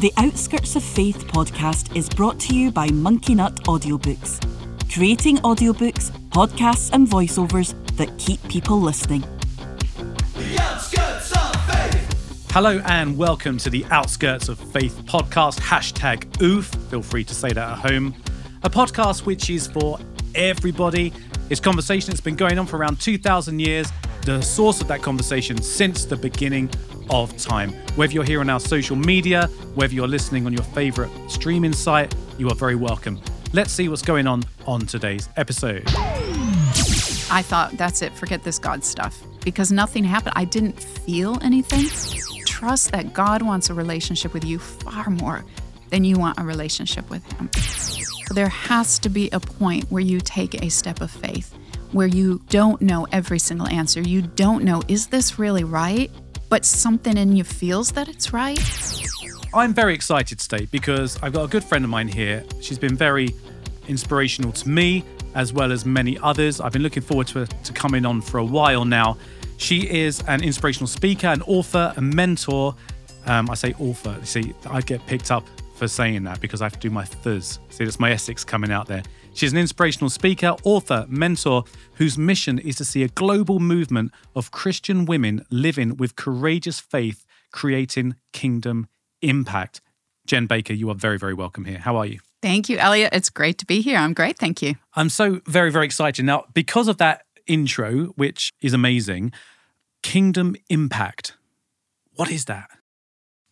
The Outskirts of Faith podcast is brought to you by Monkey Nut Audiobooks, creating audiobooks, podcasts, and voiceovers that keep people listening. Hello and welcome to the Outskirts of Faith podcast, hashtag OOF. Feel free to say that at home. A podcast which is for everybody. It's conversation that's been going on for around 2,000 years, the source of that conversation since the beginning of time. Whether you're here on our social media, whether you're listening on your favorite streaming site, you are very welcome. Let's see what's going on on today's episode. I thought, that's it, forget this God stuff because nothing happened. I didn't feel anything. Trust that God wants a relationship with you far more than you want a relationship with Him. There has to be a point where you take a step of faith, where you don't know every single answer. You don't know, is this really right? But something in you feels that it's right. I'm very excited today because I've got a good friend of mine here. She's been very inspirational to me as well as many others. I've been looking forward to to coming on for a while now. She is an inspirational speaker, an author, a mentor. Um, I say author. See, I get picked up for saying that because I have to do my fuzz. See, that's my Essex coming out there. She's an inspirational speaker, author, mentor whose mission is to see a global movement of Christian women living with courageous faith, creating kingdom impact. Jen Baker, you are very, very welcome here. How are you? Thank you, Elliott. It's great to be here. I'm great. Thank you. I'm so very, very excited. Now, because of that intro, which is amazing, kingdom impact. What is that?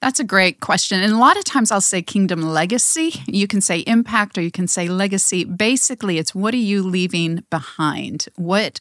That's a great question. And a lot of times I'll say kingdom legacy. You can say impact or you can say legacy. Basically, it's what are you leaving behind? What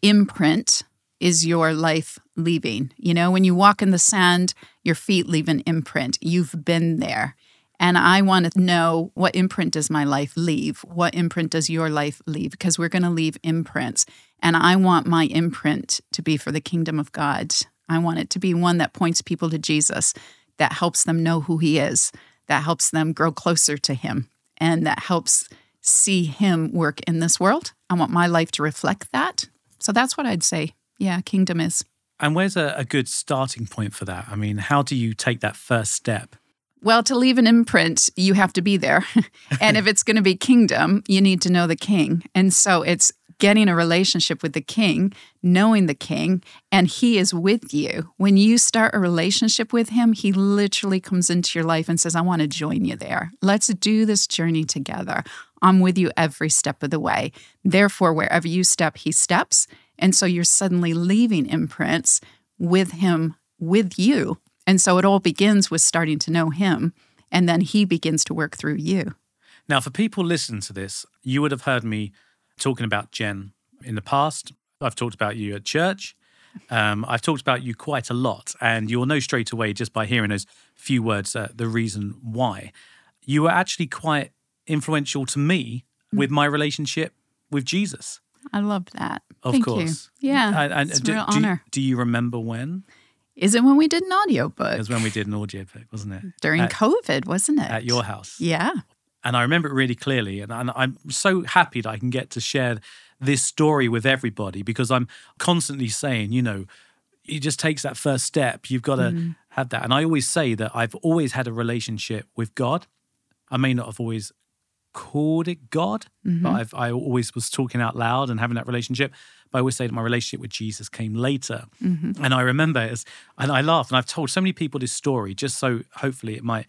imprint is your life leaving? You know, when you walk in the sand, your feet leave an imprint. You've been there. And I want to know what imprint does my life leave? What imprint does your life leave? Because we're going to leave imprints. And I want my imprint to be for the kingdom of God. I want it to be one that points people to Jesus, that helps them know who he is, that helps them grow closer to him, and that helps see him work in this world. I want my life to reflect that. So that's what I'd say. Yeah, kingdom is. And where's a, a good starting point for that? I mean, how do you take that first step? Well, to leave an imprint, you have to be there. and if it's going to be kingdom, you need to know the king. And so it's getting a relationship with the king, knowing the king, and he is with you. When you start a relationship with him, he literally comes into your life and says, I want to join you there. Let's do this journey together. I'm with you every step of the way. Therefore, wherever you step, he steps. And so you're suddenly leaving imprints with him, with you. And so it all begins with starting to know him, and then he begins to work through you. Now, for people listening to this, you would have heard me talking about Jen in the past. I've talked about you at church. Um, I've talked about you quite a lot, and you'll know straight away just by hearing those few words uh, the reason why. You were actually quite influential to me mm. with my relationship with Jesus. I love that. Of Thank course. You. Yeah. And, and it's do, real do, honor. do you remember when? Is it when we did an audiobook? It was when we did an audiobook, wasn't it? During at, COVID, wasn't it? At your house. Yeah. And I remember it really clearly. And, and I'm so happy that I can get to share this story with everybody because I'm constantly saying, you know, it just takes that first step. You've got to mm. have that. And I always say that I've always had a relationship with God. I may not have always called it God, mm-hmm. but I've, I always was talking out loud and having that relationship. But I always say that my relationship with Jesus came later. Mm-hmm. And I remember as, and I laugh, and I've told so many people this story just so hopefully it might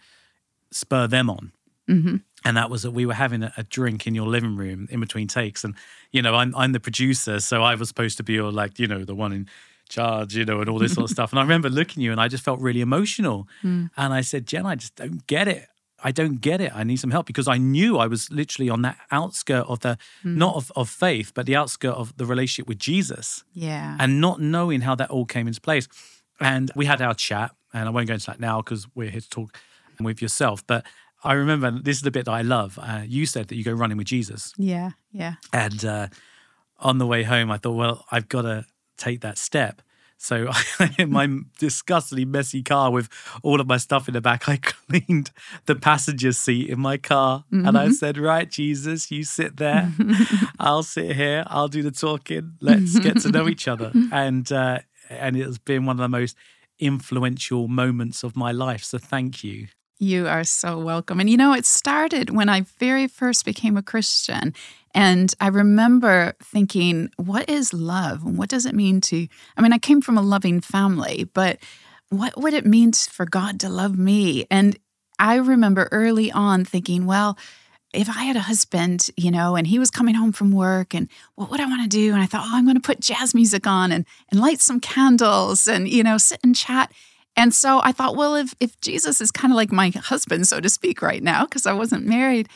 spur them on. Mm-hmm. And that was that we were having a, drink in your living room in between takes. And, you know, I'm, I'm the producer, so I was supposed to be all like, you know, the one in charge, you know, and all this sort of stuff. And I remember looking at you and I just felt really emotional. Mm. And I said, Jen, I just don't get it. I don't get it. I need some help because I knew I was literally on that outskirt of the, mm. not of, of faith, but the outskirt of the relationship with Jesus. Yeah. And not knowing how that all came into place. And we had our chat, and I won't go into that now because we're here to talk with yourself. But I remember this is the bit that I love. Uh, you said that you go running with Jesus. Yeah, yeah. And uh, on the way home, I thought, well, I've got to take that step. So in my disgustingly messy car with all of my stuff in the back, I cleaned the passenger seat in my car. Mm-hmm. And I mm-hmm. said, Right, Jesus, you sit there. I'll sit here. I'll do the talking. Let's get to know each other. And uh, and it has been one of the most influential moments of my life. So thank you. You are so welcome. And you know, it started when I very first became a Christian. And I remember thinking, what is love? And what does it mean to? I mean, I came from a loving family, but what would it mean for God to love me? And I remember early on thinking, well, if I had a husband, you know, and he was coming home from work and what would I want to do? And I thought, oh, I'm going to put jazz music on and, and light some candles and, you know, sit and chat. And so I thought, well, if, if Jesus is kind of like my husband, so to speak, right now, because I wasn't married,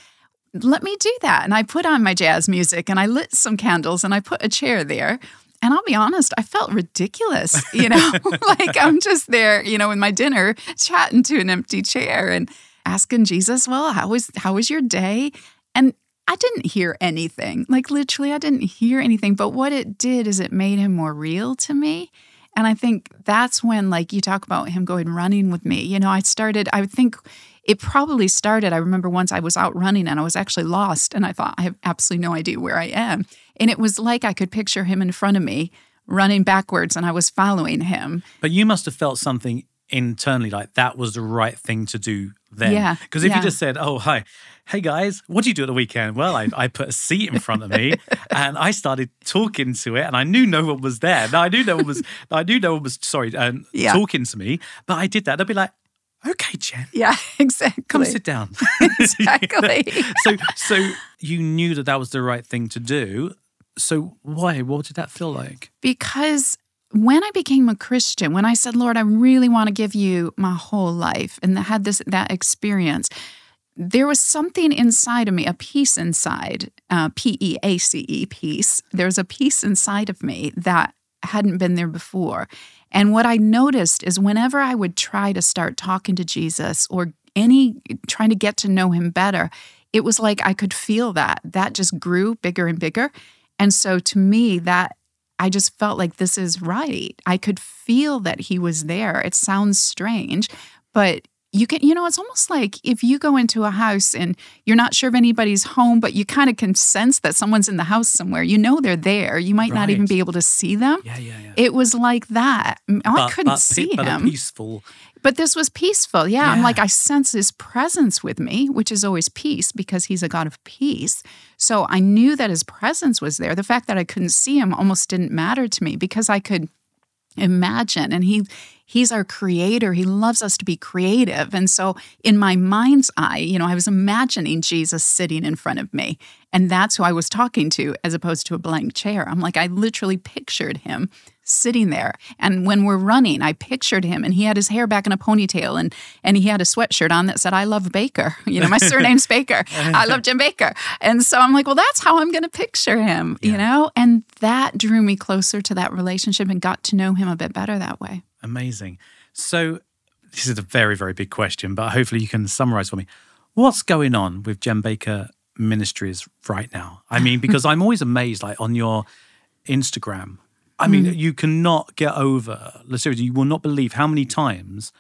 let me do that. And I put on my jazz music and I lit some candles and I put a chair there. And I'll be honest, I felt ridiculous, you know, like I'm just there, you know, with my dinner chatting to an empty chair. And asking Jesus, well, how was how was your day? And I didn't hear anything. Like literally I didn't hear anything, but what it did is it made him more real to me. And I think that's when like you talk about him going running with me. You know, I started I think it probably started I remember once I was out running and I was actually lost and I thought I have absolutely no idea where I am. And it was like I could picture him in front of me running backwards and I was following him. But you must have felt something internally like that was the right thing to do then. Yeah. Because if yeah. you just said, oh, hi, hey guys, what do you do at the weekend? Well, I, I put a seat in front of me and I started talking to it and I knew no one was there. Now I knew no one was, I knew no one was, sorry, um, Yeah. talking to me, but I did that. I'd be like, okay, Jen, Yeah, exactly. come sit down. Exactly. so, so you knew that that was the right thing to do. So why? What did that feel like? because when I became a Christian, when I said, Lord, I really want to give you my whole life and had this that experience, there was something inside of me, a peace inside, uh, P E A C E, peace. There was a peace inside of me that hadn't been there before. And what I noticed is whenever I would try to start talking to Jesus or any trying to get to know him better, it was like I could feel that. That just grew bigger and bigger. And so to me, that I just felt like this is right. I could feel that he was there. It sounds strange, but you can, you know, it's almost like if you go into a house and you're not sure if anybody's home, but you kind of can sense that someone's in the house somewhere. You know they're there. You might not even be able to see them. Yeah, yeah, yeah. It was like that. Oh, I But- couldn't but see but him. peaceful. But this was peaceful. Yeah. I'm like, I sense his presence with me, which is always peace because he's a God of peace. So I knew that his presence was there. The fact that I couldn't see him almost didn't matter to me because I could imagine and he he's our creator. He loves us to be creative. And so in my mind's eye you know i was imagining jesus sitting in front of me. And that's who i was talking to as opposed to a blank chair. I'm like i literally pictured him sitting there. And when we're running i pictured him and he had his hair back in a ponytail and and he had a sweatshirt on that said i love baker. You know my surname's baker. I love jen baker. And so i'm like well that's how i'm going to picture him you know? And that drew me closer to that relationship and got to know him a bit better that way Amazing. So, this is a very, very big question, but hopefully you can summarize for me. What's going on with Jen Baker Ministries right now? I mean, because I'm always amazed, like on your Instagram. I mean, mm. you cannot get over, the seriously, you will not believe how many times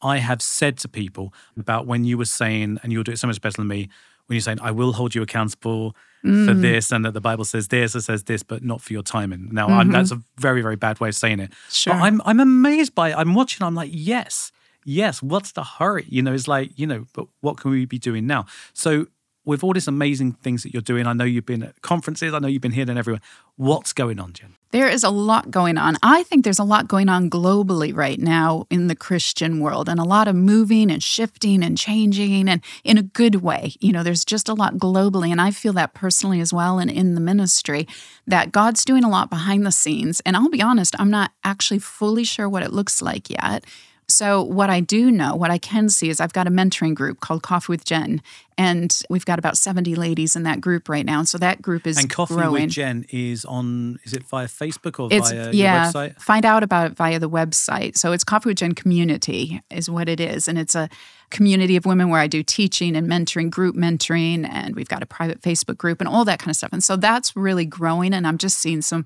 I have said to people about when you were saying, and you'll do it so much better than me, when you're saying, I will hold you accountable for mm. this, and that the Bible says this, it says this, but not for your timing. Now, I'm, mm-hmm. that's a very, very bad way of saying it. Sure. But I'm, I'm amazed by it. I'm watching, I'm like, yes, yes, what's the hurry? You know, it's like, you know, but what can we be doing now? So, with all these amazing things that you're doing, I know you've been at conferences, I know you've been here and everywhere. What's going on, Jen? There is a lot going on. I think there's a lot going on globally right now in the Christian world, and a lot of moving and shifting and changing, and in a good way. You know, there's just a lot globally, and I feel that personally as well, and in the ministry, that God's doing a lot behind the scenes. And I'll be honest, I'm not actually fully sure what it looks like yet. So, what I do know, what I can see is I've got a mentoring group called Coffee with Jen, and we've got about 70 ladies in that group right now. And so that group is And Coffee growing. with Jen is on, is it via Facebook or It's via yeah. your website? Find out about it via the website. So it's Coffee with Jen Community is what it is, and it's a community of women where I do teaching and mentoring, group mentoring, and we've got a private Facebook group and all that kind of stuff. And so that's really growing, and I'm just seeing some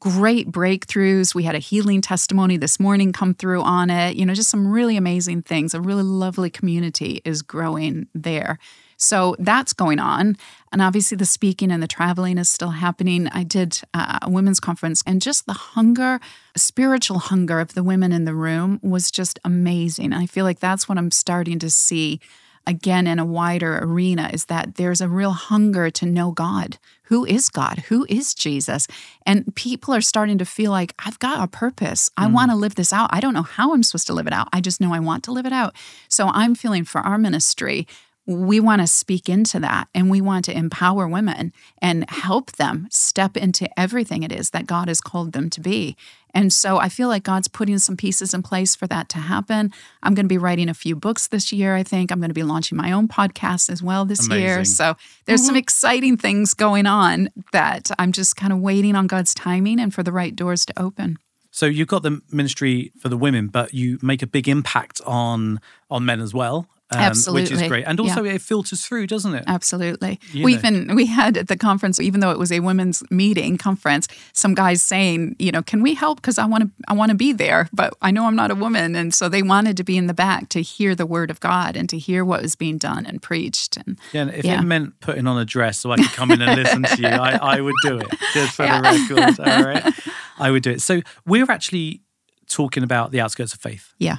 great breakthroughs. We had a healing testimony this morning come through on it. You know, just some really amazing things. A really lovely community is growing there. So that's going on. And obviously, the speaking and the traveling is still happening. I did uh, a women's conference, and just the hunger, spiritual hunger of the women in the room was just amazing. I feel like that's what I'm starting to see again in a wider arena is that there's a real hunger to know God. Who is God? Who is Jesus? And people are starting to feel like, I've got a purpose. I mm. want to live this out. I don't know how I'm supposed to live it out. I just know I want to live it out. So I'm feeling for our ministry we want to speak into that and we want to empower women and help them step into everything it is that God has called them to be. And so I feel like God's putting some pieces in place for that to happen. I'm going to be writing a few books this year, I think. I'm going to be launching my own podcast as well this Amazing. year. So there's mm-hmm. some exciting things going on that I'm just kind of waiting on God's timing and for the right doors to open. So you've got the ministry for the women, but you make a big impact on on men as well. Um, Absolutely. Which is great. And also yeah. it filters through, doesn't it? Absolutely. You we even we had at the conference, even though it was a women's meeting conference, some guys saying, you know, can we help? Because I want to I want to be there, but I know I'm not a woman. And so they wanted to be in the back to hear the word of God and to hear what was being done and preached. And yeah, and if yeah. it meant putting on a dress so I could come in and listen to you, I, I would do it. Just for yeah. the record. All right. I would do it. So we're actually talking about the outskirts of faith. Yeah.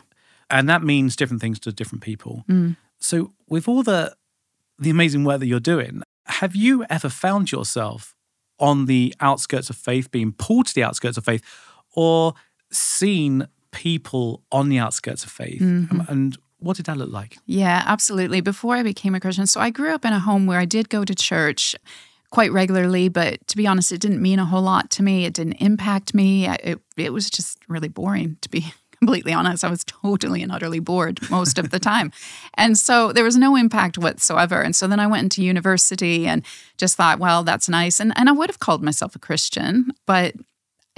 And that means different things to different people. Mm. So, with all the the amazing work that you're doing, have you ever found yourself on the outskirts of faith, being pulled to the outskirts of faith, or seen people on the outskirts of faith? Mm-hmm. And what did that look like? Yeah, absolutely. Before I became a Christian, so I grew up in a home where I did go to church quite regularly, but to be honest, it didn't mean a whole lot to me. It didn't impact me. It, it was just really boring, to be completely honest, I was totally and utterly bored most of the time. And so there was no impact whatsoever. And so then I went into university and just thought, well, that's nice. And, and I would have called myself a Christian, but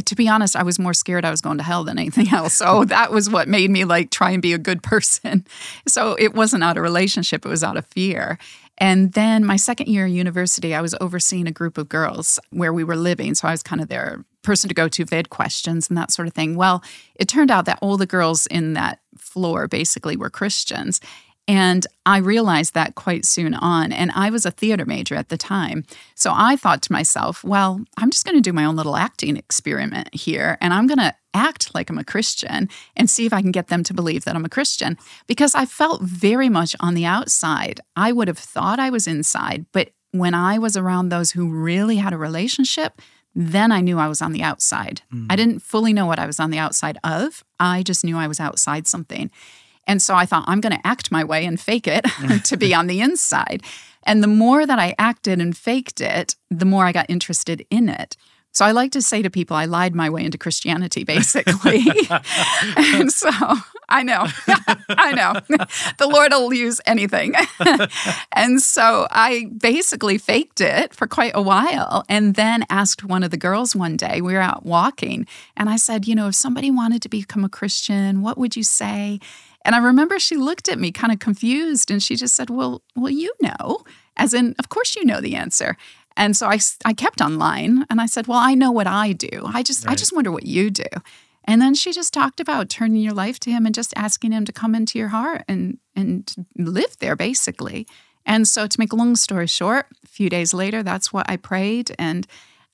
to be honest, I was more scared I was going to hell than anything else. So that was what made me like try and be a good person. So it wasn't out of relationship, it was out of fear. And then my second year of university, I was overseeing a group of girls where we were living. So I was kind of their person to go to if they had questions and that sort of thing. Well, it turned out that all the girls in that floor basically were Christians. And I realized that quite soon on. And I was a theater major at the time. So I thought to myself, well, I'm just going to do my own little acting experiment here. And I'm going to act like I'm a Christian and see if I can get them to believe that I'm a Christian. Because I felt very much on the outside. I would have thought I was inside. But when I was around those who really had a relationship, then I knew I was on the outside. Mm. I didn't fully know what I was on the outside of. I just knew I was outside something. And so I thought, I'm going to act my way and fake it to be on the inside. And the more that I acted and faked it, the more I got interested in it. So I like to say to people, I lied my way into Christianity, basically. and so I know, I know. the Lord will use anything. and so I basically faked it for quite a while and then asked one of the girls one day, we were out walking, and I said, you know, if somebody wanted to become a Christian, what would you say? And I remember she looked at me kind of confused and she just said, Well, well, you know, as in, of course you know the answer. And so I, I kept online and I said, Well, I know what I do. I just right. I just wonder what you do. And then she just talked about turning your life to him and just asking him to come into your heart and and live there basically. And so to make a long story short, a few days later, that's what I prayed and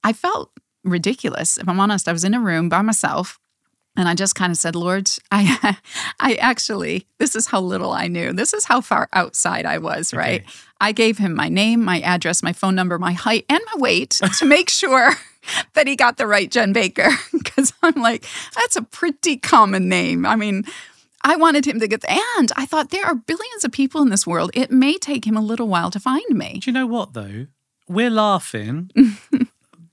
I felt ridiculous. If I'm honest, I was in a room by myself and I just kind of said, Lord, I, I actually, this is how little I knew. This is how far outside I was, right? Okay. I gave him my name, my address, my phone number, my height, and my weight to make sure that he got the right Jen Baker. Because I'm like, that's a pretty common name. I mean, I wanted him to get the, and I thought there are billions of people in this world. It may take him a little while to find me. Do you know what, though? We're laughing.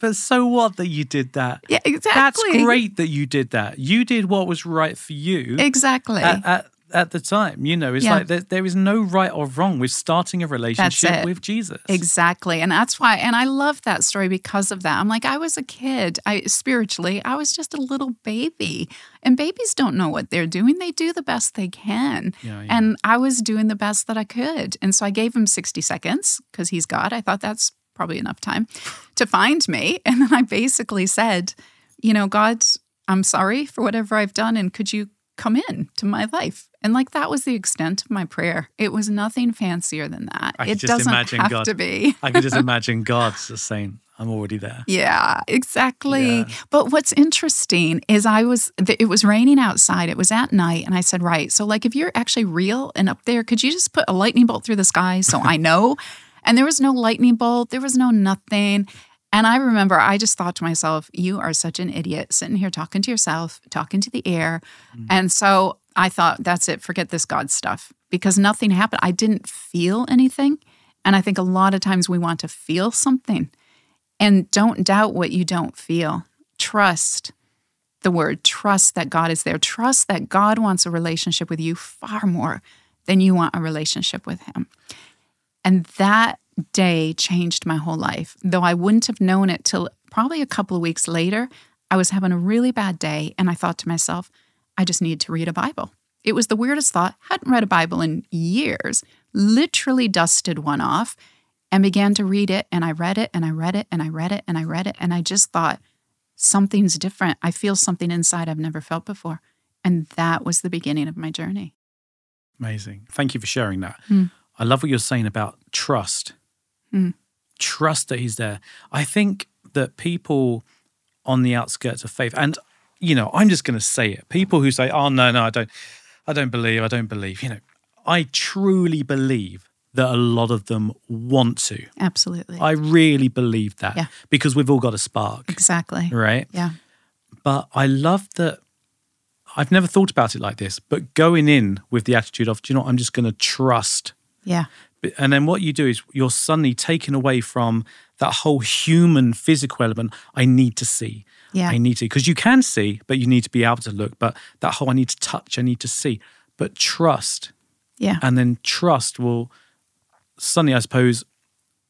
But so what that you did that? Yeah, exactly. That's great that you did that. You did what was right for you. Exactly. At, at, at the time, you know, it's yeah. like there, there is no right or wrong with starting a relationship with Jesus. Exactly. And that's why, and I love that story because of that. I'm like, I was a kid, I spiritually, I was just a little baby. And babies don't know what they're doing. They do the best they can. Yeah, yeah. And I was doing the best that I could. And so I gave him 60 seconds because he's God. I thought that's probably enough time to find me. And then I basically said, you know, God, I'm sorry for whatever I've done, and could you come in to my life? And like that was the extent of my prayer. It was nothing fancier than that. I it just doesn't imagine have God. to be. I could just imagine God just saying, I'm already there. Yeah, exactly. Yeah. But what's interesting is I was, it was raining outside. It was at night. And I said, right. So, like, if you're actually real and up there, could you just put a lightning bolt through the sky so I know? And there was no lightning bolt, there was no nothing. And I remember I just thought to myself, you are such an idiot sitting here talking to yourself, talking to the air. Mm. And so I thought, that's it, forget this God stuff because nothing happened. I didn't feel anything. And I think a lot of times we want to feel something. And don't doubt what you don't feel. Trust the word. Trust that God is there. Trust that God wants a relationship with you far more than you want a relationship with Him. And that day changed my whole life. Though I wouldn't have known it till probably a couple of weeks later, I was having a really bad day. And I thought to myself, I just need to read a Bible. It was the weirdest thought. Hadn't read a Bible in years, literally dusted one off and began to read it. And I read it and I read it and I read it and I read it. And I just thought, something's different. I feel something inside I've never felt before. And that was the beginning of my journey. Amazing. Thank you for sharing that. Hmm. I love what you're saying about trust. Hmm. Trust that he's there. I think that people on the outskirts of faith, and you know, I'm just going to say it. People who say, "Oh no, no, I don't, I don't believe, I don't believe." You know, I truly believe that a lot of them want to. Absolutely. I really believe that Yeah. because we've all got a spark, exactly. right? Yeah. But I love that. I've never thought about it like this, but going in with the attitude of, do you know, what, I'm just going to trust Yeah. And then what you do is you're suddenly taken away from that whole human physical element. I need to see. Yeah. I need to, because you can see, but you need to be able to look. But that whole I need to touch, I need to see. But trust. Yeah. And then trust will suddenly, I suppose,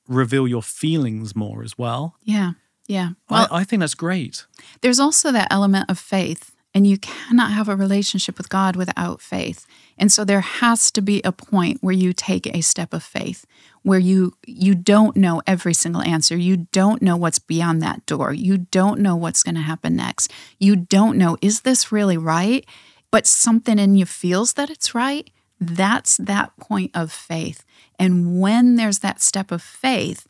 reveal your feelings more as well. Yeah. Yeah. Well, I, I think that's great. there's also that element of faith, and you cannot have a relationship with God without faith. And so there has to be a point where you take a step of faith, where you you don't know every single answer. You don't know what's beyond that door. You don't know what's going to happen next. You don't know is this really right? But something in you feels that it's right. That's that point of faith. And when there's that step of faith,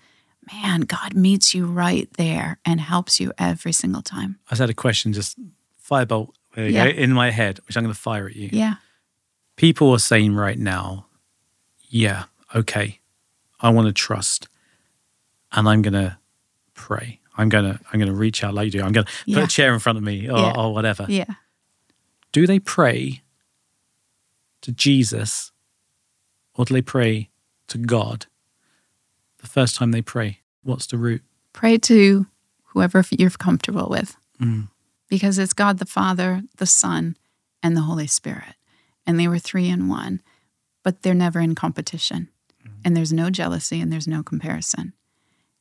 man, God meets you right there and helps you every single time. I had a question, just firebolt there you Yeah. go, in my head, which I'm going to fire at you. Yeah. people are saying right now, yeah, okay, I want to trust and I'm going to pray. I'm going to I'm going to reach out like you do. I'm going to put a chair in front of me or, Yeah. or whatever. Yeah. Do they pray to Jesus or do they pray to God? The first time they pray, what's the root? Pray to whoever you're comfortable with Mm. Because it's God the Father, the Son, and the Holy Spirit. And they were three in one, but they're never in competition. Mm-hmm. And there's no jealousy and there's no comparison.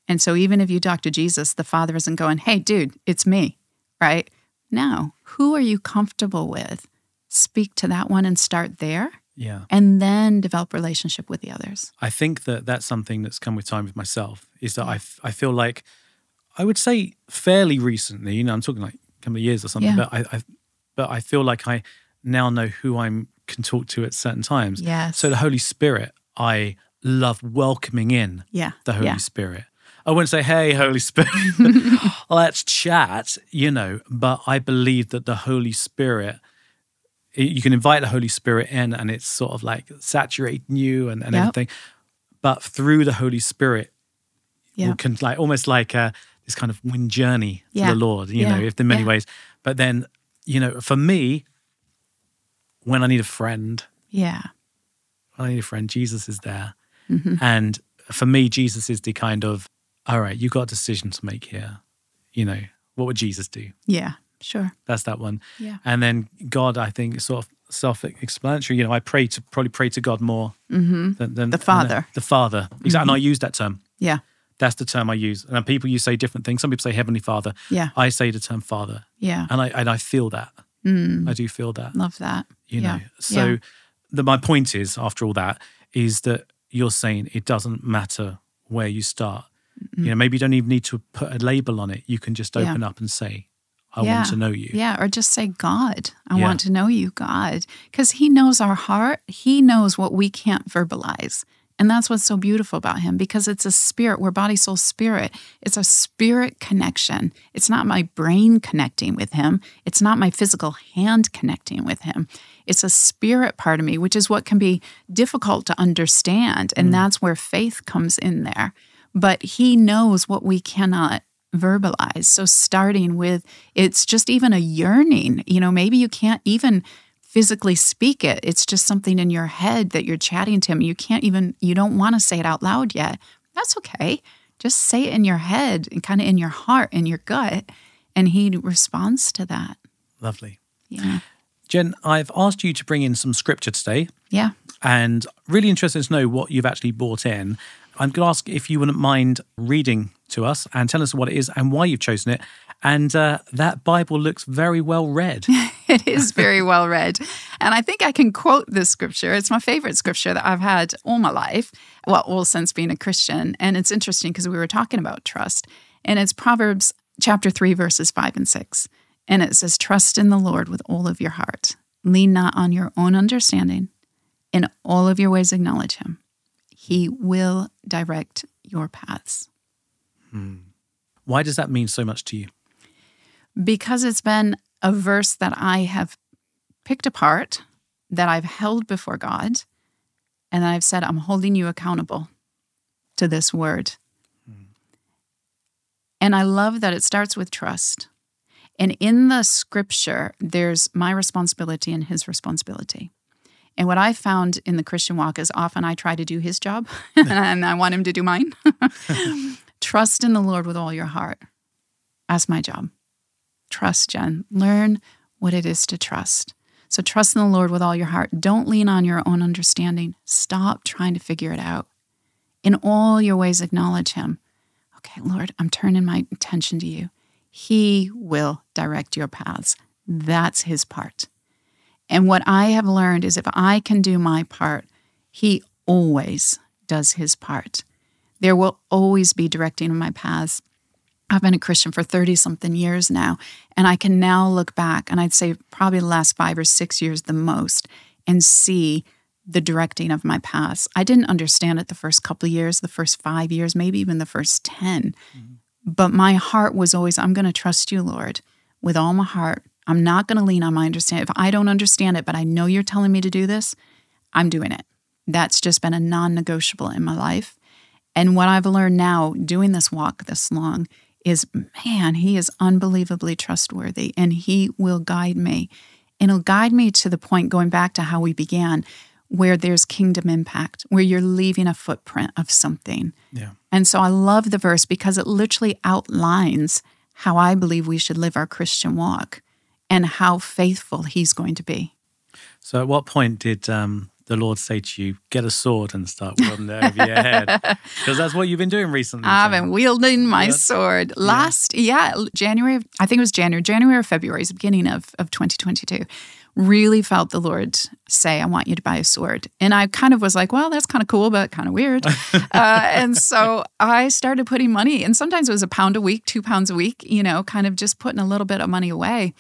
And so even if you talk to Jesus, the Father isn't going, hey, dude, it's me, right? No. Who are you comfortable with? Speak to that one and start there, Yeah. and then develop relationship with the others. I think that that's something that's come with time with myself is that I, f- I feel like I would say fairly recently, you know, I'm talking like couple of years or something, Yeah. but I, I but I feel like I now know who I can talk to at certain times. Yes. So the Holy Spirit, I love welcoming in Yeah. the Holy yeah. Spirit. I wouldn't say, "Hey, Holy Spirit, let's chat," you know, but I believe that the Holy Spirit you can invite the Holy Spirit in and it's sort of like saturating you and, and Yep. everything. But through the Holy Spirit, Yeah. you can like almost like uh, this kind of wind journey to the Lord, you Yeah. know, if in many Yeah. ways. But then, you know, for me, when I need a friend, Yeah. when I need a friend, Jesus is there. Mm-hmm. And for me, Jesus is the kind of, all right, you've got a decision to make here. You know, what would Jesus do? Yeah. Sure. That's that one. Yeah. And then God, I think, is sort of self-explanatory. You know, I pray to probably pray to God more than, than Mm-hmm. The Father. The Father, exactly. And I use that term. Yeah. That's the term I use. And people you say different things. Some people say Heavenly Father. Yeah. I say the term Father, Yeah. and I and I feel that. I do feel that. Love that. You Mm. yeah. know. So Yeah. the, my point is, after all that, is that you're saying it doesn't matter where you start. You know, maybe you don't even need to put a label on it. You can just Yeah. open up and say, I yeah. want to know you. Yeah, or just say, God, I Yeah. want to know you, God. Because He knows our heart. He knows what we can't verbalize. And that's what's so beautiful about Him because it's a spirit. We're body, soul, spirit. It's a spirit connection. It's not my brain connecting with Him, it's not my physical hand connecting with Him. It's a spirit part of me, which is what can be difficult to understand. And mm. that's where faith comes in there. But He knows what we cannot verbalize. So starting with it's just even a yearning, you know, maybe you can't even physically speak it. It's just something in your head that you're chatting to him. You can't even you don't want to say it out loud yet. That's okay. Just say it in your head and kind of in your heart in your gut and he responds to that. Lovely. Yeah. Jen, I've asked you to bring in some scripture today Yeah. and really interested to know what you've actually brought in. I'm going to ask if you wouldn't mind reading to us and tell us what it is and why you've chosen it. And uh, that Bible looks very well read. it is very well read. And I think I can quote this scripture. It's my favorite scripture that I've had all my life, well, all since being a Christian. And it's interesting because we were talking about trust. And it's Proverbs chapter 3, verses 5 and 6. And it says, Trust in the Lord with all of your heart. Lean not on your own understanding. In all of your ways, acknowledge him. He will direct your paths. Hmm. Why does that mean so much to you? because it's been a verse that I have picked apart, that I've held before God, and I've said, I'm holding you accountable to this word. Hmm. And I love that it starts with trust. And in the scripture, there's my responsibility and his responsibility. And what I found in the Christian walk is often I try to do his job and I want him to do mine. Trust in the Lord with all your heart. That's my job. Trust, Jen. Learn what it is to trust. So trust in the Lord with all your heart. Don't lean on your own understanding. Stop trying to figure it out. In all your ways, acknowledge Him. Okay, Lord, I'm turning my attention to you. He will direct your paths. That's His part. And what I have learned is if I can do my part, He always does His part. There will always be directing of my paths. I've been a Christian for 30 something years now, and I can now look back, and I'd say probably the last five or six years the most, and see the directing of my paths. I didn't understand it the first couple of years, the first five years, maybe even the first 10. Mm-hmm. But my heart was always, I'm going to trust you, Lord, with all my heart. I'm not going to lean on my understanding. If I don't understand it, but I know you're telling me to do this, I'm doing it. That's just been a non negotiable in my life. And what I've learned now doing this walk this long is man, he is unbelievably trustworthy and he will guide me. And he'll guide me to the point going back to how we began, where there's kingdom impact, where you're leaving a footprint of something. Yeah. And so I love the verse because it literally outlines how I believe we should live our Christian walk and how faithful he's going to be. So, at what point did um, the Lord say to you, get a sword and start wielding it over your head? Because that's what you've been doing recently. I've been wielding my Yeah. sword. Last, yeah. January, I think it was January, January or February, it's the beginning of, of 2022. Really felt the Lord say, I want you to buy a sword. And I kind of was like, well, that's kind of cool, but kind of weird. uh, and so I started putting money, and sometimes it was a pound a week, two pounds a week, you know, kind of just putting a little bit of money away.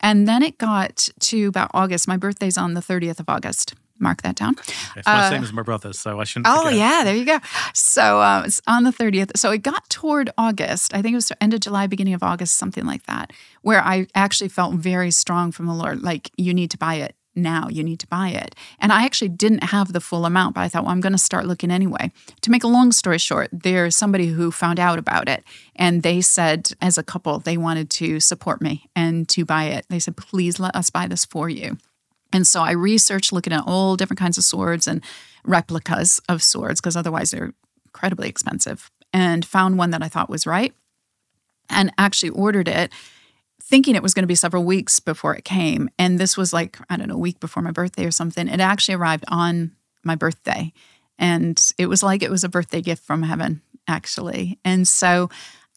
And then it got to about August. My birthday's on the 30th of August. Mark that down. It's my same as my brother, so I shouldn't. Oh forget. yeah, there you go. So uh, it's on the thirtieth. So it got toward August. I think it was end of July, beginning of August, something like that, where I actually felt very strong from the Lord. Like you need to buy it now. You need to buy it. And I actually didn't have the full amount, but I thought, well, I'm going to start looking anyway. To make a long story short, there's somebody who found out about it, and they said, as a couple, they wanted to support me and to buy it. They said, please let us buy this for you. And so I researched looking at all different kinds of swords and replicas of swords, because otherwise they're incredibly expensive, and found one that I thought was right and actually ordered it thinking it was going to be several weeks before it came. And this was like, I don't know, a week before my birthday or something. It actually arrived on my birthday. And it was like it was a birthday gift from heaven, actually. And so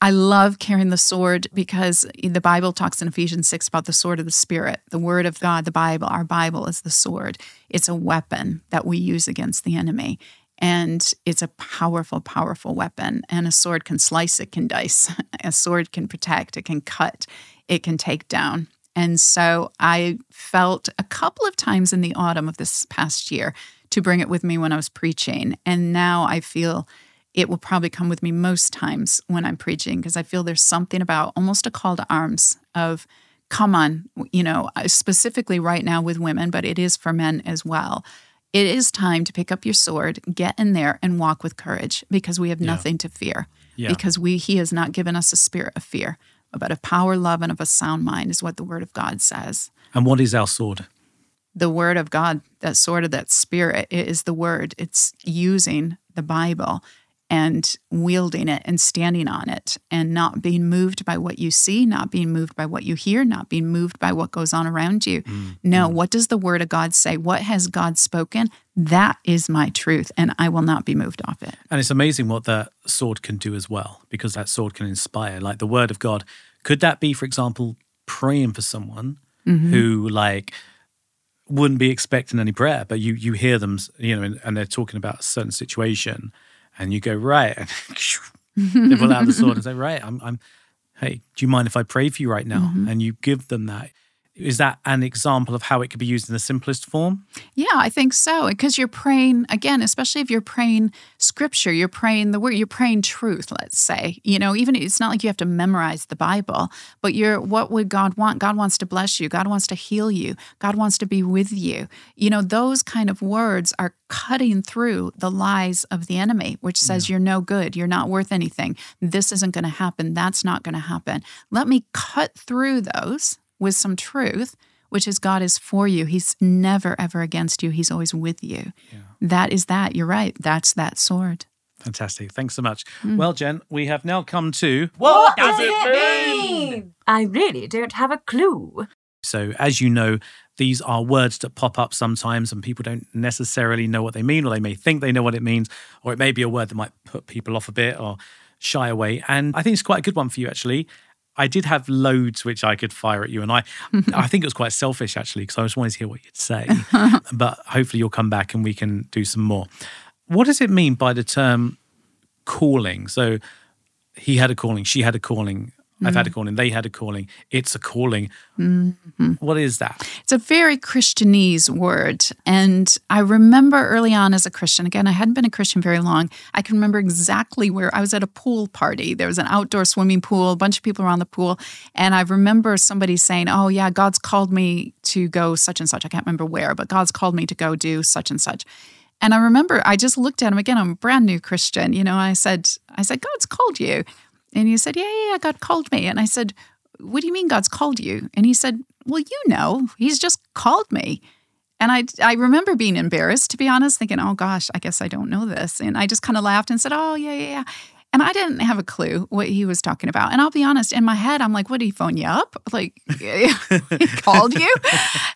I love carrying the sword because the Bible talks in Ephesians 6 about the sword of the Spirit, the word of God, the Bible. Our Bible is the sword, it's a weapon that we use against the enemy. And it's a powerful, powerful weapon. And a sword can slice, it can dice. A sword can protect, it can cut. it can take down. And so I felt a couple of times in the autumn of this past year to bring it with me when I was preaching. And now I feel it will probably come with me most times when I'm preaching because I feel there's something about almost a call to arms of, come on, you know, uh, specifically right now with women, but it is for men as well. It is time to pick up your sword, get in there, and walk with courage because we have Yeah. nothing to fear. Yeah. Because we He has not given us a spirit of fear, but of power, love, and of a sound mind, is what the Word of God says. And what is our sword? The Word of God, that sword of that spirit, it is the Word. It's using the Bible and wielding it and standing on it and not being moved by what you see, not being moved by what you hear, not being moved by what goes on around you. Mm, no, mm. what does the word of God say? What has God spoken? That is my truth, and I will not be moved off it. And it's amazing what that sword can do as well, because that sword can inspire. Like the word of God. Could that be, for example, praying for someone mm-hmm. who like wouldn't be expecting any prayer, but you you hear them, you know, and, and they're talking about a certain situation, and you go right, and they pull out the sword and say, right, I'm, I'm, hey, do you mind if I pray for you right now? Mm-hmm. And you give them that. Is that an example of how it could be used in the simplest form? Yeah, I think so. Because you're praying, again, especially if you're praying scripture, you're praying the word, you're praying truth, let's say. You know, even it's not like you have to memorize the Bible, but you're what would God want? God wants to bless you. God wants to heal you. God wants to be with you. You know, those kind of words are cutting through the lies of the enemy, which says you're no good, you're not worth anything. This isn't going to happen. That's not going to happen. Let me cut through those with some truth which is God is for you. He's never, ever against you. He's always with you. That is that. You're right. That's that sword. Fantastic. Thanks so much. Mm. Well, Jen, we have now come to What does it mean? I really don't have a clue. So, as you know, these are words that pop up sometimes, and people don't necessarily know what they mean, or they may think they know what it means, or it may be a word that might put people off a bit or shy away. And I think it's quite a good one for you, actually. I did have loads which I could fire at you, and I, I think it was quite selfish actually because I just wanted to hear what you'd say. but hopefully, you'll come back and we can do some more. What does it mean by the term calling? So, he had a calling, she had a calling, I've had a mm. calling, they had a calling, it's a calling. Mm-hmm. What is that? It's a very Christianese word. And I remember early on as a Christian, again, I hadn't been a Christian very long. I can remember exactly where I was at a pool party. There was an outdoor swimming pool, a bunch of people around the pool. And I remember somebody saying, Oh, yeah, God's called me to go such and such. I can't remember where, but God's called me to go do such and such. And I remember I just looked at him again. I'm a brand new Christian. You know, I said, I said, God's called you. And he said, Yeah, yeah, God called me. And I said, What do you mean God's called you? And he said, Well, you know, he's just called me. And I, I remember being embarrassed, to be honest, thinking, oh gosh, I guess I don't know this. And I just kind of laughed and said, oh, yeah, yeah, yeah. And I didn't have a clue what he was talking about. And I'll be honest, in my head, I'm like, what did he phone you up? Like, he called you?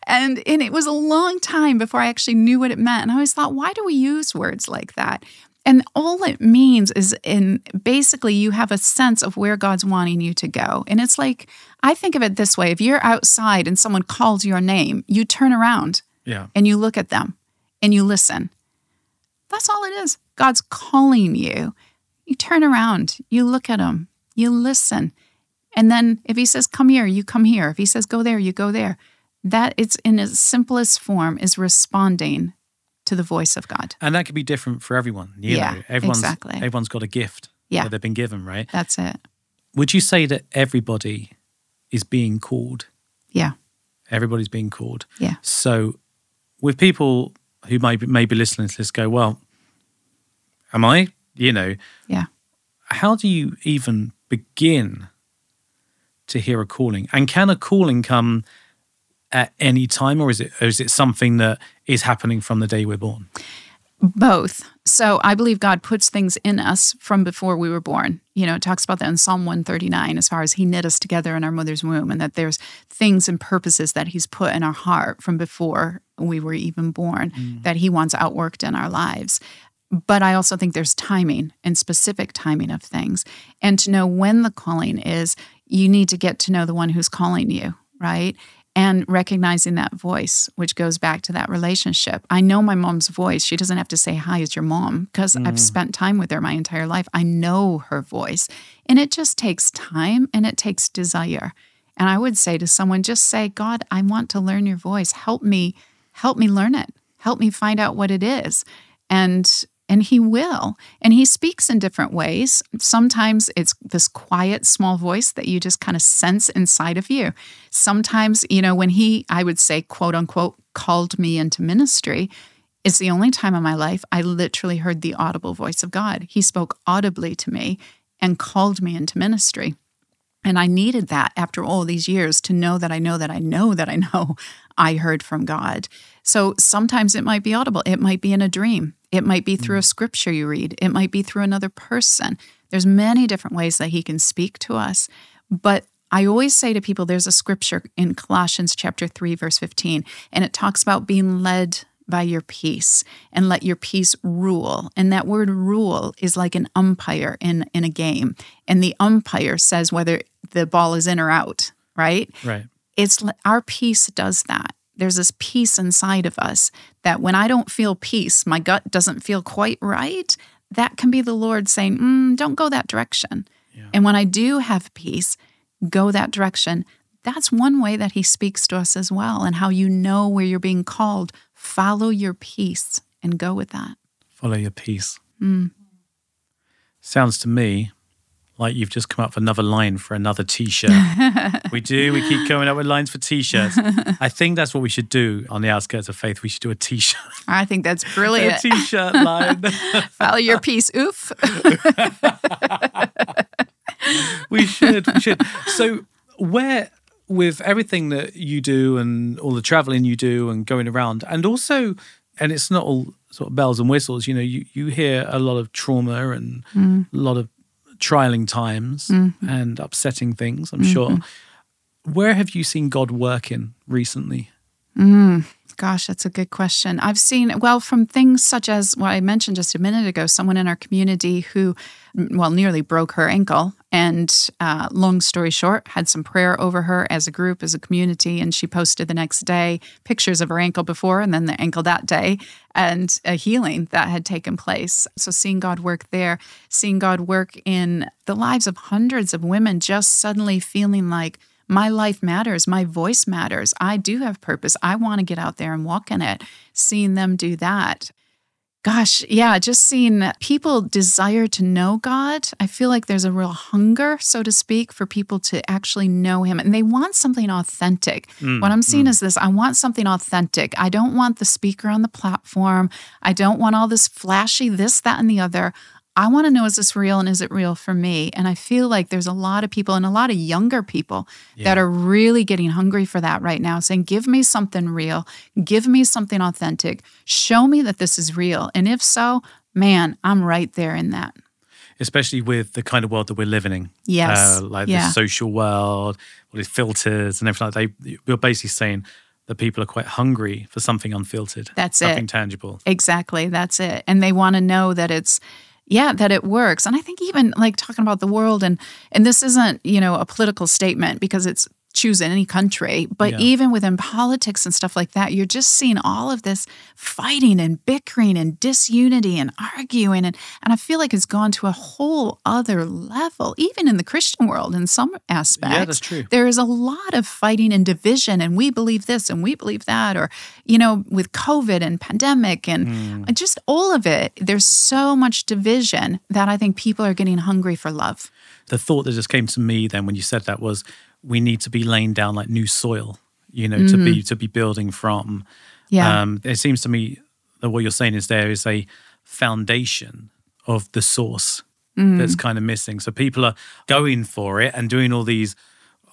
And, and it was a long time before I actually knew what it meant. And I always thought, why do we use words like that? And all it means is in basically you have a sense of where God's wanting you to go. And it's like, I think of it this way if you're outside and someone calls your name, you turn around Yeah. and you look at them and you listen. That's all it is. God's calling you. You turn around, you look at him, you listen. And then if he says, come here, you come here. If he says, go there, you go there. That it's in its simplest form is responding to the voice of God. And that could be different for everyone. You Yeah, know, everyone's, exactly. Everyone's got a gift Yeah. that they've been given, right? That's it. Would you say that everybody is being called? Yeah. Everybody's being called. Yeah. So, with people who may be, may be listening to this, go, well, am I? You know, Yeah. how do you even begin to hear a calling? And can a calling come at any time, or is it or is it something that is happening from the day we're born? Both. So I believe God puts things in us from before we were born. You know, it talks about that in Psalm 139 as far as He knit us together in our mother's womb, and that there's things and purposes that He's put in our heart from before we were even born mm. that He wants outworked in our lives. But I also think there's timing and specific timing of things. And to know when the calling is, you need to get to know the one who's calling you, right? And recognizing that voice, which goes back to that relationship. I know my mom's voice. She doesn't have to say, Hi, it's your mom, because I've mm. spent time with her my entire life. I know her voice. And it just takes time and it takes desire. And I would say to someone, just say, God, I want to learn your voice. Help me, help me learn it. Help me find out what it is. And and he will. And he speaks in different ways. Sometimes it's this quiet, small voice that you just kind of sense inside of you. Sometimes, you know, when he, I would say, quote unquote, called me into ministry, it's the only time in my life I literally heard the audible voice of God. He spoke audibly to me and called me into ministry. And I needed that after all these years to know that I know that I know that I know I heard from God. So sometimes it might be audible, it might be in a dream, it might be through a mm. scripture you read, it might be through another person. There's many different ways that he can speak to us. But I always say to people there's a scripture in Colossians chapter 3 verse 15 and it talks about being led by your peace and let your peace rule. And that word rule is like an umpire in, in a game. And the umpire says whether the ball is in or out, right? Right. It's our peace does that. There's this peace inside of us that when I don't feel peace, my gut doesn't feel quite right. That can be the Lord saying, mm, don't go that direction. Yeah. And when I do have peace, go that direction. That's one way that He speaks to us as well, and how you know where you're being called Follow your peace and go with that. Follow your peace. Mm. Sounds to me like you've just come up with another line for another t-shirt. we do. We keep coming up with lines for t-shirts. I think that's what we should do on the outskirts of faith. We should do a t-shirt. I think that's brilliant. t-shirt line. Follow your peace. Oof. we should. We should. So where with everything that you do and all the traveling you do and going around, and also, and it's not all sort of bells and whistles. You know, you you hear a lot of trauma and Mm. a lot of trialing times Mm-hmm. and upsetting things. I'm sure. Where have you seen God working recently? Mm, gosh, that's a good question. I've seen, well, from things such as what I mentioned just a minute ago, someone in our community who, well, nearly broke her ankle. And uh, long story short, had some prayer over her as a group, as a community. And she posted the next day pictures of her ankle before and then the ankle that day and a healing that had taken place. So seeing God work there, seeing God work in the lives of hundreds of women, just suddenly feeling like, my life matters. My voice matters. I do have purpose. I want to get out there and walk in it. Seeing them do that. Gosh, yeah, just seeing people desire to know God. I feel like there's a real hunger, so to speak, for people to actually know Him. And they want something authentic. Mm, what I'm seeing mm. is this I want something authentic. I don't want the speaker on the platform. I don't want all this flashy, this, that, and the other. I want to know is this real and is it real for me? And I feel like there's a lot of people and a lot of younger people that are really getting hungry for that right now, saying, Give me something real, give me something authentic, show me that this is real. And if so, man, I'm right there in that. Especially with the kind of world that we're living in. Yes. Uh, like Yeah. the social world, all these filters and everything like that. They, we're basically saying that people are quite hungry for something unfiltered. That's it. something tangible. Exactly. That's it. And they want to know that it's yeah, that it works. And I think even like talking about the world and and this isn't, you know, a political statement because it's choose in any country, but Yeah. even within politics and stuff like that, you're just seeing all of this fighting and bickering and disunity and arguing and and I feel like it's gone to a whole other level, even in the Christian world in some aspects. Yeah, that's true. There is a lot of fighting and division, and we believe this and we believe that, or, you know, with COVID and pandemic and Hmm. just all of it, there's so much division that I think people are getting hungry for love. The thought that just came to me then when you said that was we need to be laying down like new soil, you know, to be to be building from. Mm-hmm. Yeah. Um, it seems to me that what you're saying is there is a foundation of the source Mm. that's kind of missing. So people are going for it and doing all these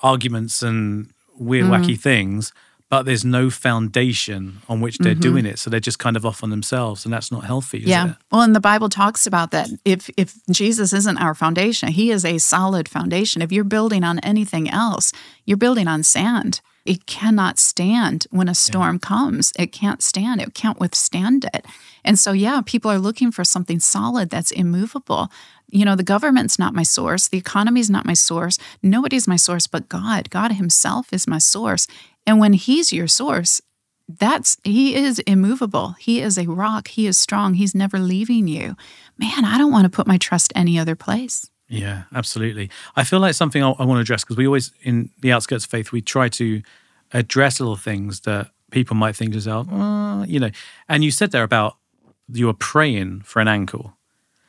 arguments and weird, Mm. wacky things, but there's no foundation on which they're doing it. So they're just kind of off on themselves, and that's not healthy. Mm-hmm. yeah. it? Well, and the Bible talks about that. If if Jesus isn't our foundation, he is a solid foundation. If you're building on anything else, you're building on sand. It cannot stand when a storm comes. It can't stand. It can't withstand it. And so yeah, people are looking for something solid that's immovable. You know, the government's not my source, the economy's not my source. Nobody's my source but God. God himself is my source. And when he's your source, that's he is immovable. He is a rock. He is strong. He's never leaving you. Man, I don't want to put my trust any other place. Yeah, absolutely. I feel like something I, I want to address because we always, in the outskirts of faith, we try to address little things that people might think to themselves, "Uh," you know. And you said there about you were praying for an ankle,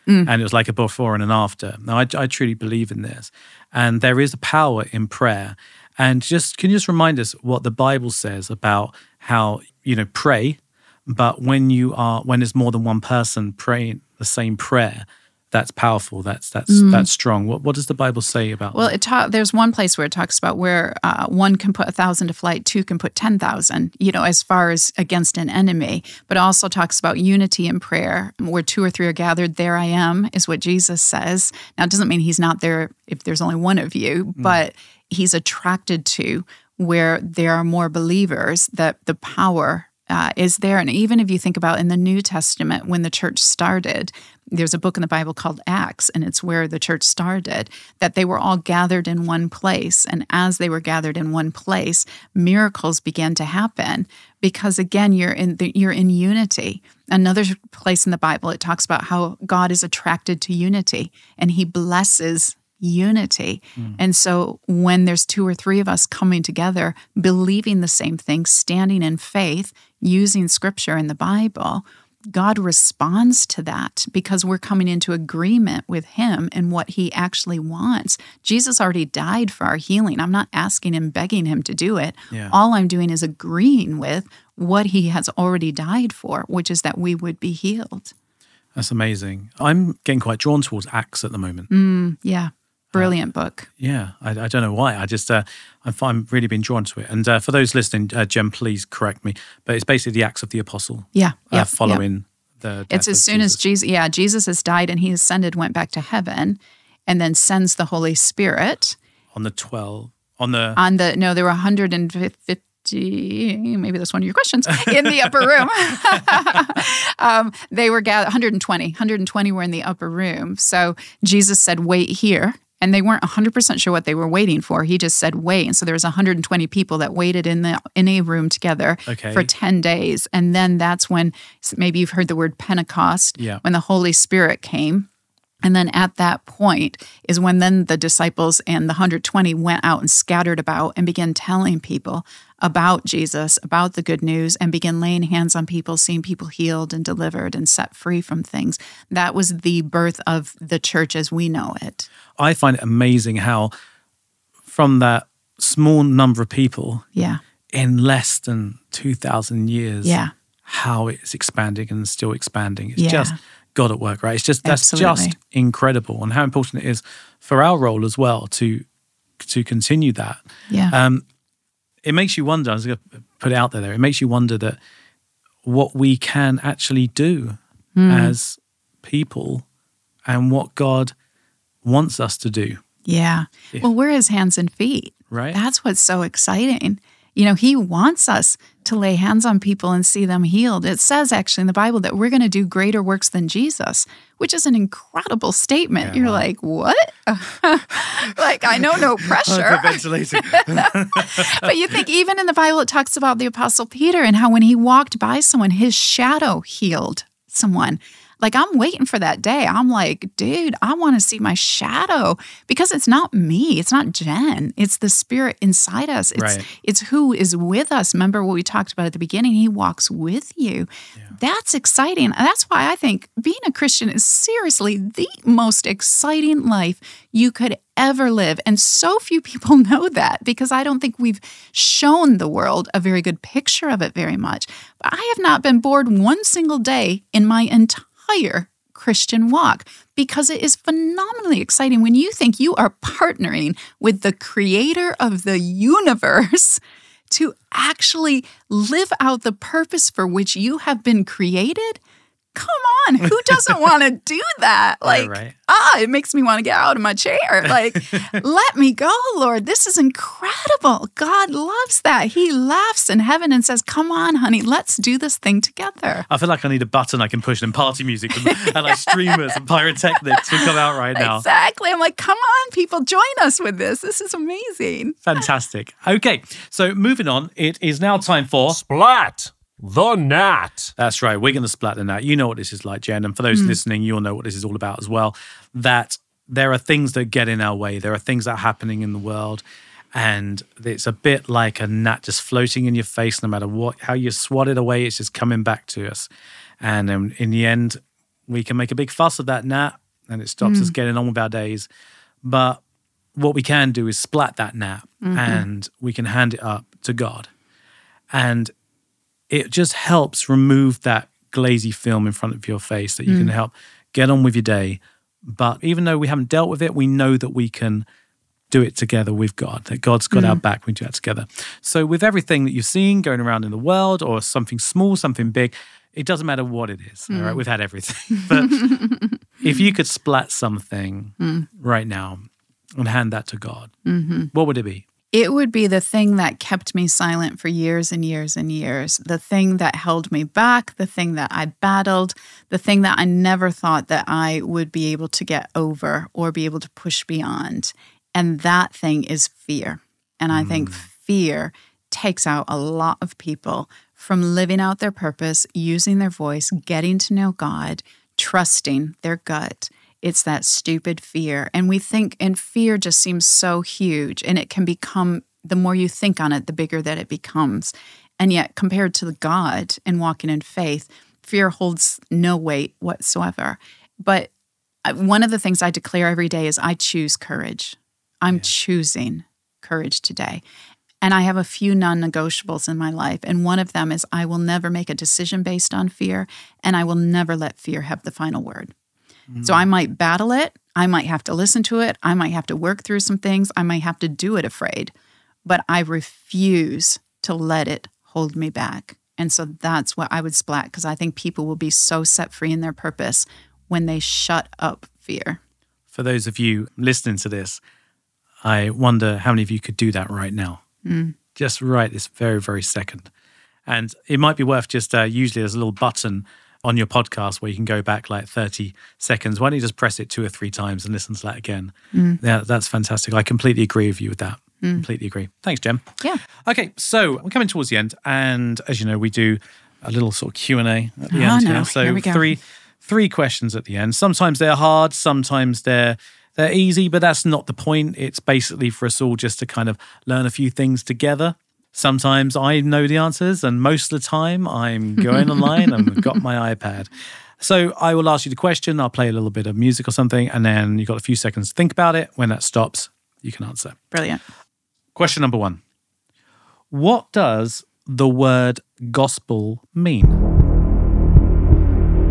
and it was like a before and an after. Now, I, I truly believe in this, and there is a power in prayer. And just can you just remind us what the Bible says about how you know pray, but when you are when there's more than one person praying the same prayer, that's powerful. That's that's that's strong. What what does the Bible say about Well, that? it ta- there's one place where it talks about where uh, one can put a thousand to flight, two can put ten thousand. You know, as far as against an enemy, but also talks about unity in prayer, where two or three are gathered. There I am is what Jesus says. Now, it doesn't mean he's not there if there's only one of you, but he's attracted to where there are more believers. That the power uh, is there. And even if you think about in the New Testament, when the church started, there's a book in the Bible called Acts, and it's where the church started, that they were all gathered in one place. And as they were gathered in one place, miracles began to happen because again, you're in the, you're in unity. Another place in the Bible, it talks about how God is attracted to unity and he blesses unity. Hmm. And so when there's two or three of us coming together, believing the same thing, standing in faith, using scripture in the Bible, God responds to that because we're coming into agreement with Him and what He actually wants. Jesus already died for our healing. I'm not asking Him, begging Him to do it. Yeah. All I'm doing is agreeing with what He has already died for, which is that we would be healed. That's amazing. I'm getting quite drawn towards Acts at the moment. Mm, yeah. Brilliant book. Yeah, I, I don't know why. I just uh, I'm, I'm really been drawn to it. And uh, for those listening, uh, Jen, please correct me. But it's basically the Acts of the Apostle. Yeah. uh, yeah, following the. It's as soon as Jesus. Jesus, yeah, Jesus has died and he ascended, went back to heaven, and then sends the Holy Spirit on the twelve on the on the, no, there were 150, maybe that's one of your questions, in the upper room. um, they were gathered, 120, 120 were in the upper room. So Jesus said, wait here. And they weren't 100% sure what they were waiting for. He just said, wait. And so there was 120 people that waited in the in a room together Okay. for 10 days. And then that's when maybe you've heard the word Pentecost, Yeah. when the Holy Spirit came. And then at that point is when then the disciples and the 120 went out and scattered about and began telling people about Jesus, about the good news, and begin laying hands on people, seeing people healed and delivered and set free from things. That was the birth of the church as we know it. I find it amazing how from that small number of people Yeah. in less than two thousand years, Yeah. how it's expanding and still expanding. It's Yeah. just God at work, right? It's just that's Absolutely. just incredible, and how important it is for our role as well to to continue that. Yeah. Um, it makes you wonder. I was going to put it out there. There, it makes you wonder that what we can actually do Hmm. as people, and what God wants us to do. Yeah. Well, we're his hands and feet. Right. That's what's so exciting. You know, he wants us to lay hands on people and see them healed. It says actually in the Bible that we're going to do greater works than Jesus, which is an incredible statement. You're like, what? like, I know no pressure. but you think even in the Bible, it talks about the Apostle Peter and how when he walked by someone, his shadow healed someone. Like, I'm waiting for that day. I'm like, dude, I want to see my shadow because it's not me. It's not Jen. It's the spirit inside us. It's, Right. it's who is with us. Remember what we talked about at the beginning? He walks with you. That's exciting. That's why I think being a Christian is seriously the most exciting life you could ever live. And so few people know that because I don't think we've shown the world a very good picture of it very much. But I have not been bored one single day in my entire Christian walk because it is phenomenally exciting when you think you are partnering with the creator of the universe to actually live out the purpose for which you have been created. Come on, who doesn't want to do that? Like, right. ah, it makes me want to get out of my chair. Like, let me go, Lord. This is incredible. God loves that. He laughs in heaven and says, Come on, honey, let's do this thing together. I feel like I need a button I can push and party music and, and like streamers and pyrotechnics will come out right now. Exactly. I'm like, come on, people, join us with this. This is amazing. Fantastic. Okay, so moving on, it is now time for. Splat the gnat. That's right, we're going to splat the gnat. You know what this is like, Jen. And for those listening, you'll know what this is all about as well. That there are things that get in our way. There are things that are happening in the world. And it's a bit like a gnat just floating in your face, no matter what, how you swat it away, it's just coming back to us. And um, in the end, we can make a big fuss of that gnat and it stops us getting on with our days. But what we can do is splat that gnat and we can hand it up to God. And it just helps remove that glazy film in front of your face that you can mm. help get on with your day. But even though we haven't dealt with it, we know that we can do it together with God, that God's got our mm. back. We do that together. So, with everything that you're seeing going around in the world, or something small, something big, it doesn't matter what it is. All right, mm. we've had everything. But if you could splat something right now and hand that to God, mm-hmm. what would it be? It would be the thing that kept me silent for years and years and years, the thing that held me back, the thing that I battled, the thing that I never thought that I would be able to get over or be able to push beyond. And that thing is fear. And I think mm. fear takes out a lot of people from living out their purpose, using their voice, getting to know God, trusting their gut. It's that stupid fear. And we think, and fear just seems so huge, and it can become the more you think on it, the bigger that it becomes. And yet, compared to the God and walking in faith, fear holds no weight whatsoever. But uh, one of the things I declare every day is I choose courage. I'm choosing courage today. And I have a few non negotiables in my life. And one of them is I will never make a decision based on fear, and I will never let fear have the final word. So I might battle it. I might have to listen to it. I might have to work through some things. I might have to do it afraid, but I refuse to let it hold me back. And so that's what I would splat because I think people will be so set free in their purpose when they shut up fear. For those of you listening to this, I wonder how many of you could do that right now. Just right this very, very second. And it might be worth just, uh, usually there's a little button on your podcast where you can go back like 30 seconds. Why don't you just press it two or three times and listen to that again? Mm. Yeah, that's fantastic. I completely agree with you with that. Mm. Completely agree. Thanks, Jen. Yeah. Okay, so we're coming towards the end, and as you know, we do a little sort of Q and A at the Oh, end no. here. So Here we go. three three questions at the end. Sometimes they're hard, sometimes they're they're easy, but that's not the point. It's basically for us all just to kind of learn a few things together. Sometimes I know the answers, and most of the time I'm going online and I've got my iPad. So I will ask you the question. I'll play a little bit of music or something, and then you've got a few seconds to think about it. When that stops, you can answer. Brilliant. Question number one What does the word gospel mean?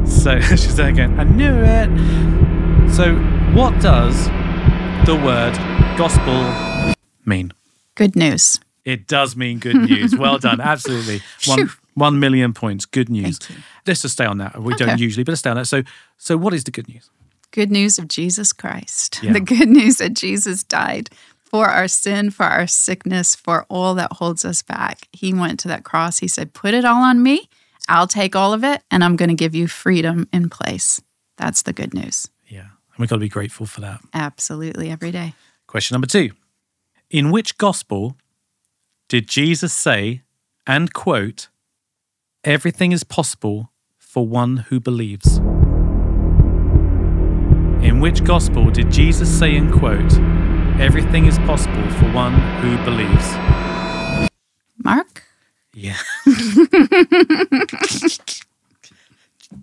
So she's there again. I knew it. So, what does the word gospel mean? Good news. It does mean good news. Well done. Absolutely. One, one million points. Good news. Let's just stay on that. We don't usually, but let's stay on that. So, so what is the good news? Good news of Jesus Christ. Yeah. The good news that Jesus died for our sin, for our sickness, for all that holds us back. He went to that cross. He said, Put it all on me. I'll take all of it, and I'm going to give you freedom in place. That's the good news. Yeah. And we've got to be grateful for that. Absolutely, every day. Question number two In which gospel did Jesus say and quote, Everything is possible for one who believes? In which gospel did Jesus say and quote, Everything is possible for one who believes? Mark? Yeah.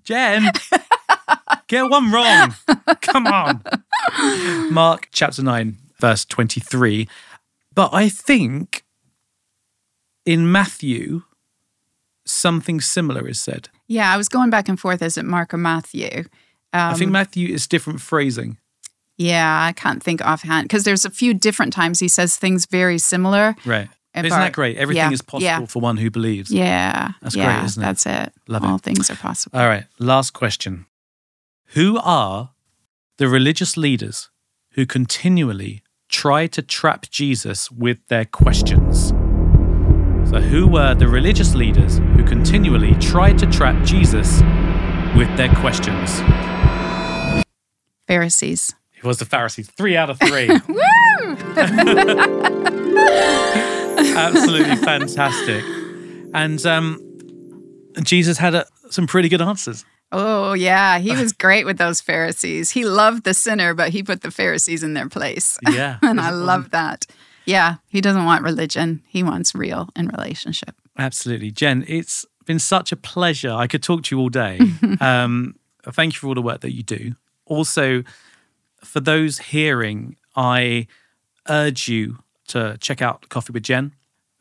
Jen, get one wrong. Come on. Mark chapter 9, verse 23. But I think in Matthew, something similar is said. Yeah, I was going back and forth. Is it Mark or Matthew? I think Um, Matthew is different phrasing. Yeah, I can't think offhand because there's a few different times he says things very similar. Right. Isn't our- that great? Everything yeah, is possible yeah. for one who believes. Yeah. That's great, isn't it? That's it. Love it. All things are possible. All right, last question. Who are the religious leaders who continually try to trap Jesus with their questions? So, who were the religious leaders who continually tried to trap Jesus with their questions? Pharisees. It was the Pharisees. Three out of three. Absolutely fantastic. And um, Jesus had uh some pretty good answers. Oh, yeah. He was great with those Pharisees. He loved the sinner, but he put the Pharisees in their place. Yeah. and I love that. Yeah. He doesn't want religion, he wants real and relationship. Absolutely. Jen, it's been such a pleasure. I could talk to you all day. um, thank you for all the work that you do. Also, for those hearing, I urge you to check out Coffee with Jen,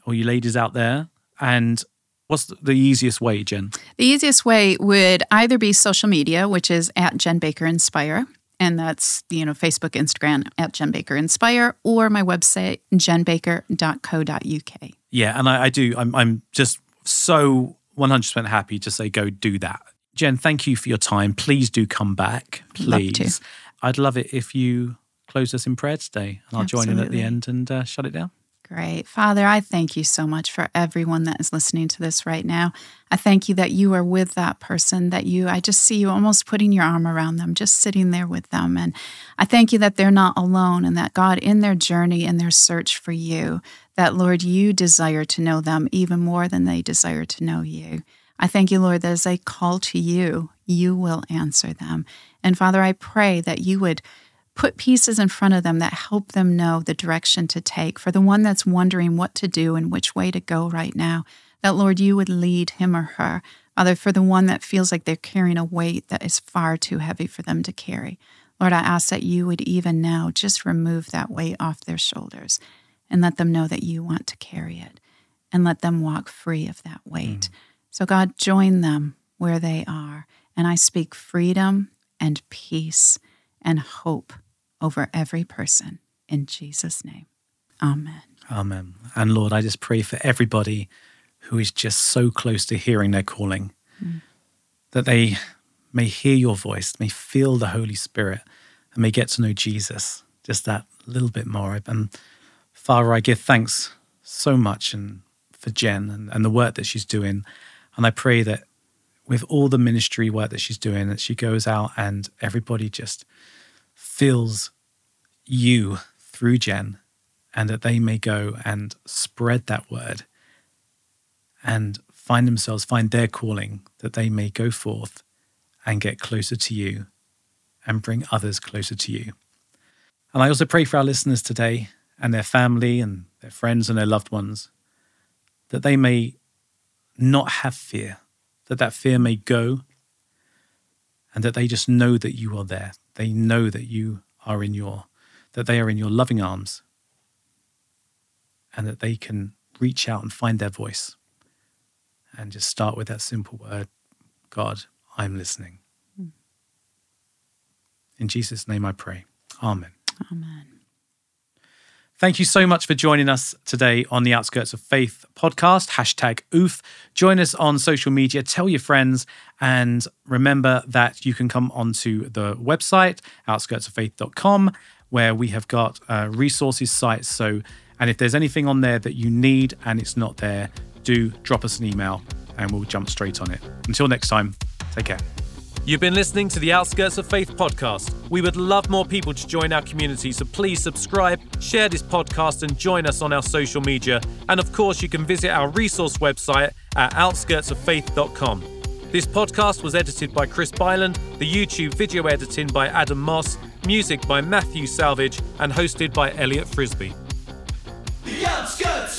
all you ladies out there. And what's the easiest way, Jen? The easiest way would either be social media, which is at Jen Baker Inspire. And that's, you know, Facebook, Instagram at Jen Baker Inspire, or my website, jenbaker.co.uk. Yeah, and I, I do. I'm, I'm just so 100% happy to say go do that. Jen, thank you for your time. Please do come back, Love please. I'd love it if you close us in prayer today, and I'll join in at the end and uh, shut it down. Great. Father, I thank you so much for everyone that is listening to this right now. I thank you that you are with that person, that you, I just see you almost putting your arm around them, just sitting there with them. And I thank you that they're not alone and that God, in their journey, in their search for you, that Lord, you desire to know them even more than they desire to know you. I thank you, Lord, that as they call to you, you will answer them. And Father, I pray that you would put pieces in front of them that help them know the direction to take. For the one that's wondering what to do and which way to go right now, that Lord, you would lead him or her. Father, for the one that feels like they're carrying a weight that is far too heavy for them to carry. Lord, I ask that you would even now just remove that weight off their shoulders and let them know that you want to carry it and let them walk free of that weight. Mm. So, God, join them where they are. And I speak freedom and peace and hope over every person in Jesus' name. Amen. Amen. And Lord, I just pray for everybody who is just so close to hearing their calling mm. that they may hear your voice, may feel the Holy Spirit, and may get to know Jesus just that little bit more. And Father, I give thanks so much and for Jen and, and the work that she's doing. And I pray that with all the ministry work that she's doing, that she goes out and everybody just feels you through Jen and that they may go and spread that word and find themselves, find their calling, that they may go forth and get closer to you and bring others closer to you. And I also pray for our listeners today and their family and their friends and their loved ones that they may not have fear, that that fear may go and that they just know that you are there. They know that you are in your, that they are in your loving arms and that they can reach out and find their voice and just start with that simple word God, I'm listening. Hmm. In Jesus' name I pray. Amen. Amen. Thank you so much for joining us today on the Outskirts of Faith podcast, hashtag OOF. Join us on social media, tell your friends, and remember that you can come onto the website, outskirtsoffaith.com, where we have got uh, resources sites. So, and if there's anything on there that you need and it's not there, do drop us an email and we'll jump straight on it. Until next time, take care. You've been listening to the Outskirts of Faith podcast. We would love more people to join our community, so please subscribe, share this podcast, and join us on our social media. And of course, you can visit our resource website at outskirtsoffaith.com. This podcast was edited by Chris Byland, the YouTube video editing by Adam Moss, music by Matthew Salvage, and hosted by Elliott Frisby. The outskirts